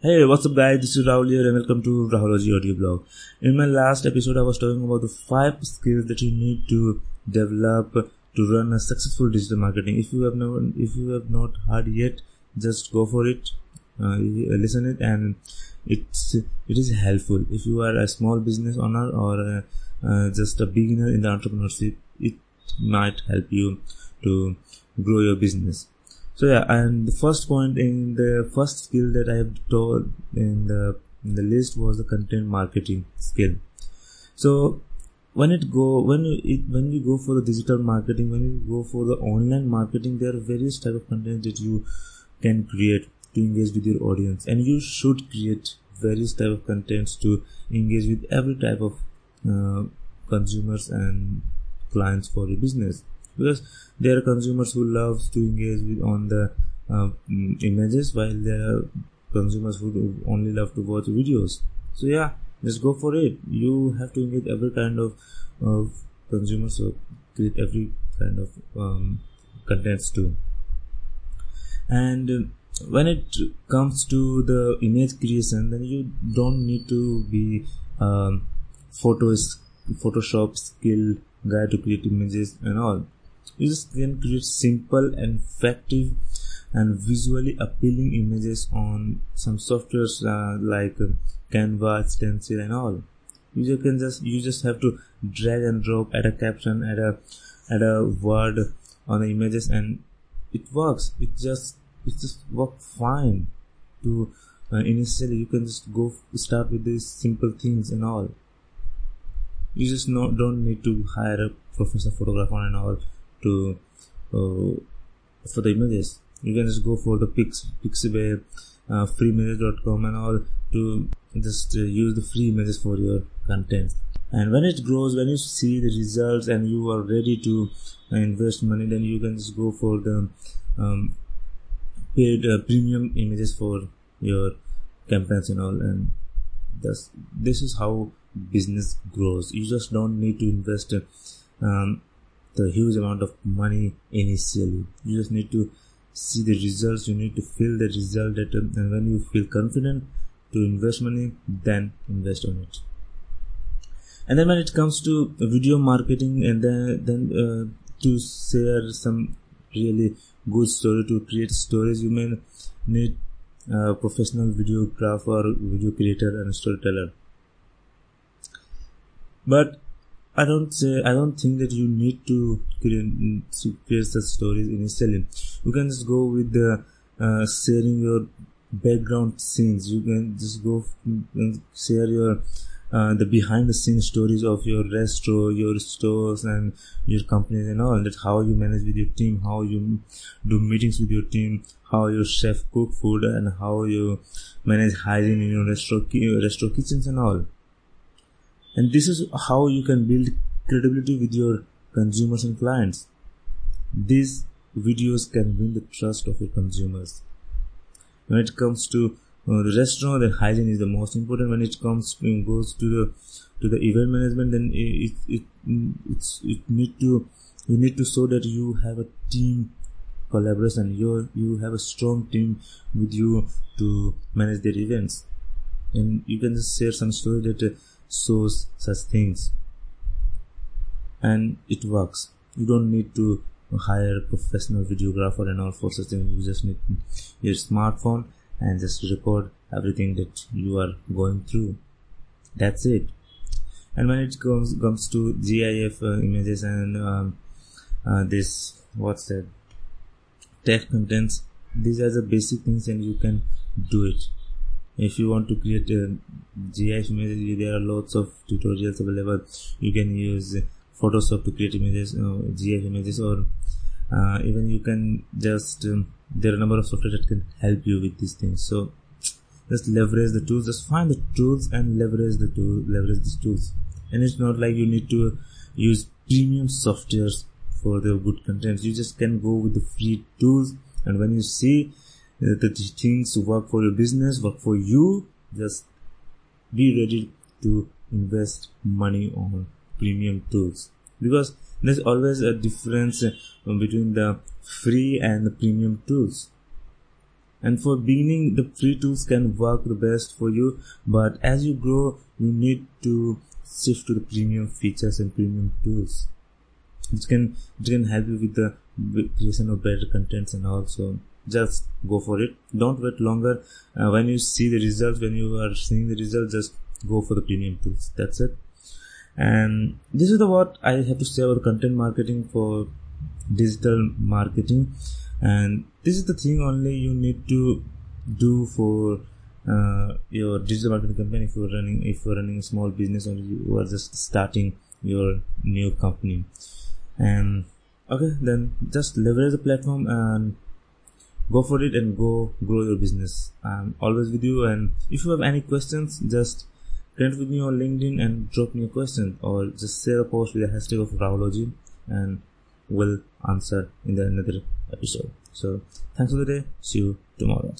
Hey, what's up, guys? This is Rahul here, and welcome to Rahulogy Audio Blog. In my last episode, I was talking about the five skills that you need to develop to run a successful digital marketing. If you have never, if you have not heard yet, just go for it, uh, listen it, and it's it is helpful. If you are a small business owner or uh, uh, just a beginner in the entrepreneurship, it might help you to grow your business so yeah and the first point in the first skill that i have told in the in the list was the content marketing skill. So when it go when it when you go for the digital marketing when you go for the online marketing there are various type of content that you can create to engage with your audience. And you should create various type of contents to engage with every type of uh, consumers and clients for your business because there are consumers who love to engage with on the uh, images while there are consumers who only love to watch videos. So yeah just go for it. You have to engage every kind of, of consumers so create every kind of um, contents too. And uh, when it comes to the image creation then you don't need to be um, photos photoshop skill guy to create images and all you just can create simple and effective and visually appealing images on some softwares uh, like uh, Canva, Stencil, and all. You can just you just have to drag and drop, add a caption, add a add a word on the images, and it works. It just it just work fine. To uh, initially, you can just go start with these simple things and all. You just no, don't need to hire a professional photographer and all to uh, for the images. You can just go for the pix pixabay uh, and all to just uh, use the free images for your content. And when it grows when you see the results and you are ready to invest money then you can just go for the um, paid uh, premium images for your campaigns and all. And that's this is how business grows. You just don't need to invest um, the huge amount of money initially. You just need to see the results you need to feel the result that and when you feel confident to invest money then invest on it. And then when it comes to video marketing and then then uh, to share some really good story to create stories you may need a professional videographer video creator and storyteller. But I don't say I don't think that you need to create, to create such stories initially. You can just go with the uh, sharing your background scenes. You can just go and share your uh, the behind the scenes stories of your restaurant, your stores, and your companies and all. That how you manage with your team, how you do meetings with your team, how your chef cook food, and how you manage hygiene in your restaurant, restaurant kitchens and all and this is how you can build credibility with your consumers and clients. These videos can win the trust of your consumers. When it comes to uh, the restaurant the hygiene is the most important. When it comes goes to the to the event management then it it it's it need to you need to show that you have a team collaboration. You you have a strong team with you to manage their events. And you can just share some story that uh, shows such things. And it works. You don't need to hire a professional videographer and all for such things. You just need your smartphone and just record everything that you are going through. That's it. And when it comes comes to gif uh, images and um, uh, this what's that? Text contents these are the basic things and you can do it if you want to create a GIF image there are lots of tutorials available. You can use Photoshop to create images uh, GIF images or uh, even you can just um, there are a number of software that can help you with these things. So just leverage the tools just find the tools and leverage the tool leverage these tools. And it's not like you need to use premium softwares for the good contents. You just can go with the free tools and when you see the things to work for your business work for you. Just be ready to invest money on premium tools. Because there's always a difference uh, between the free and the premium tools. And for beginning the free tools can work the best for you but as you grow you need to shift to the premium features and premium tools which can which can help you with the creation of better contents and also just go for it. Don't wait longer. Uh, when you see the results when you are seeing the results just go for the premium tools. That's it. And this is the what i have to say about content marketing for digital marketing. And this is the thing only you need to do for uh, your digital marketing company if you're running if you're running a small business or you are just starting your new company. And okay then just leverage the platform and go for it and go grow your business i'm always with you and if you have any questions just connect with me on linkedin and drop me a question or just share a post with the hashtag of Rahulogy and we'll answer in the another episode. So thanks for the day. See you tomorrow.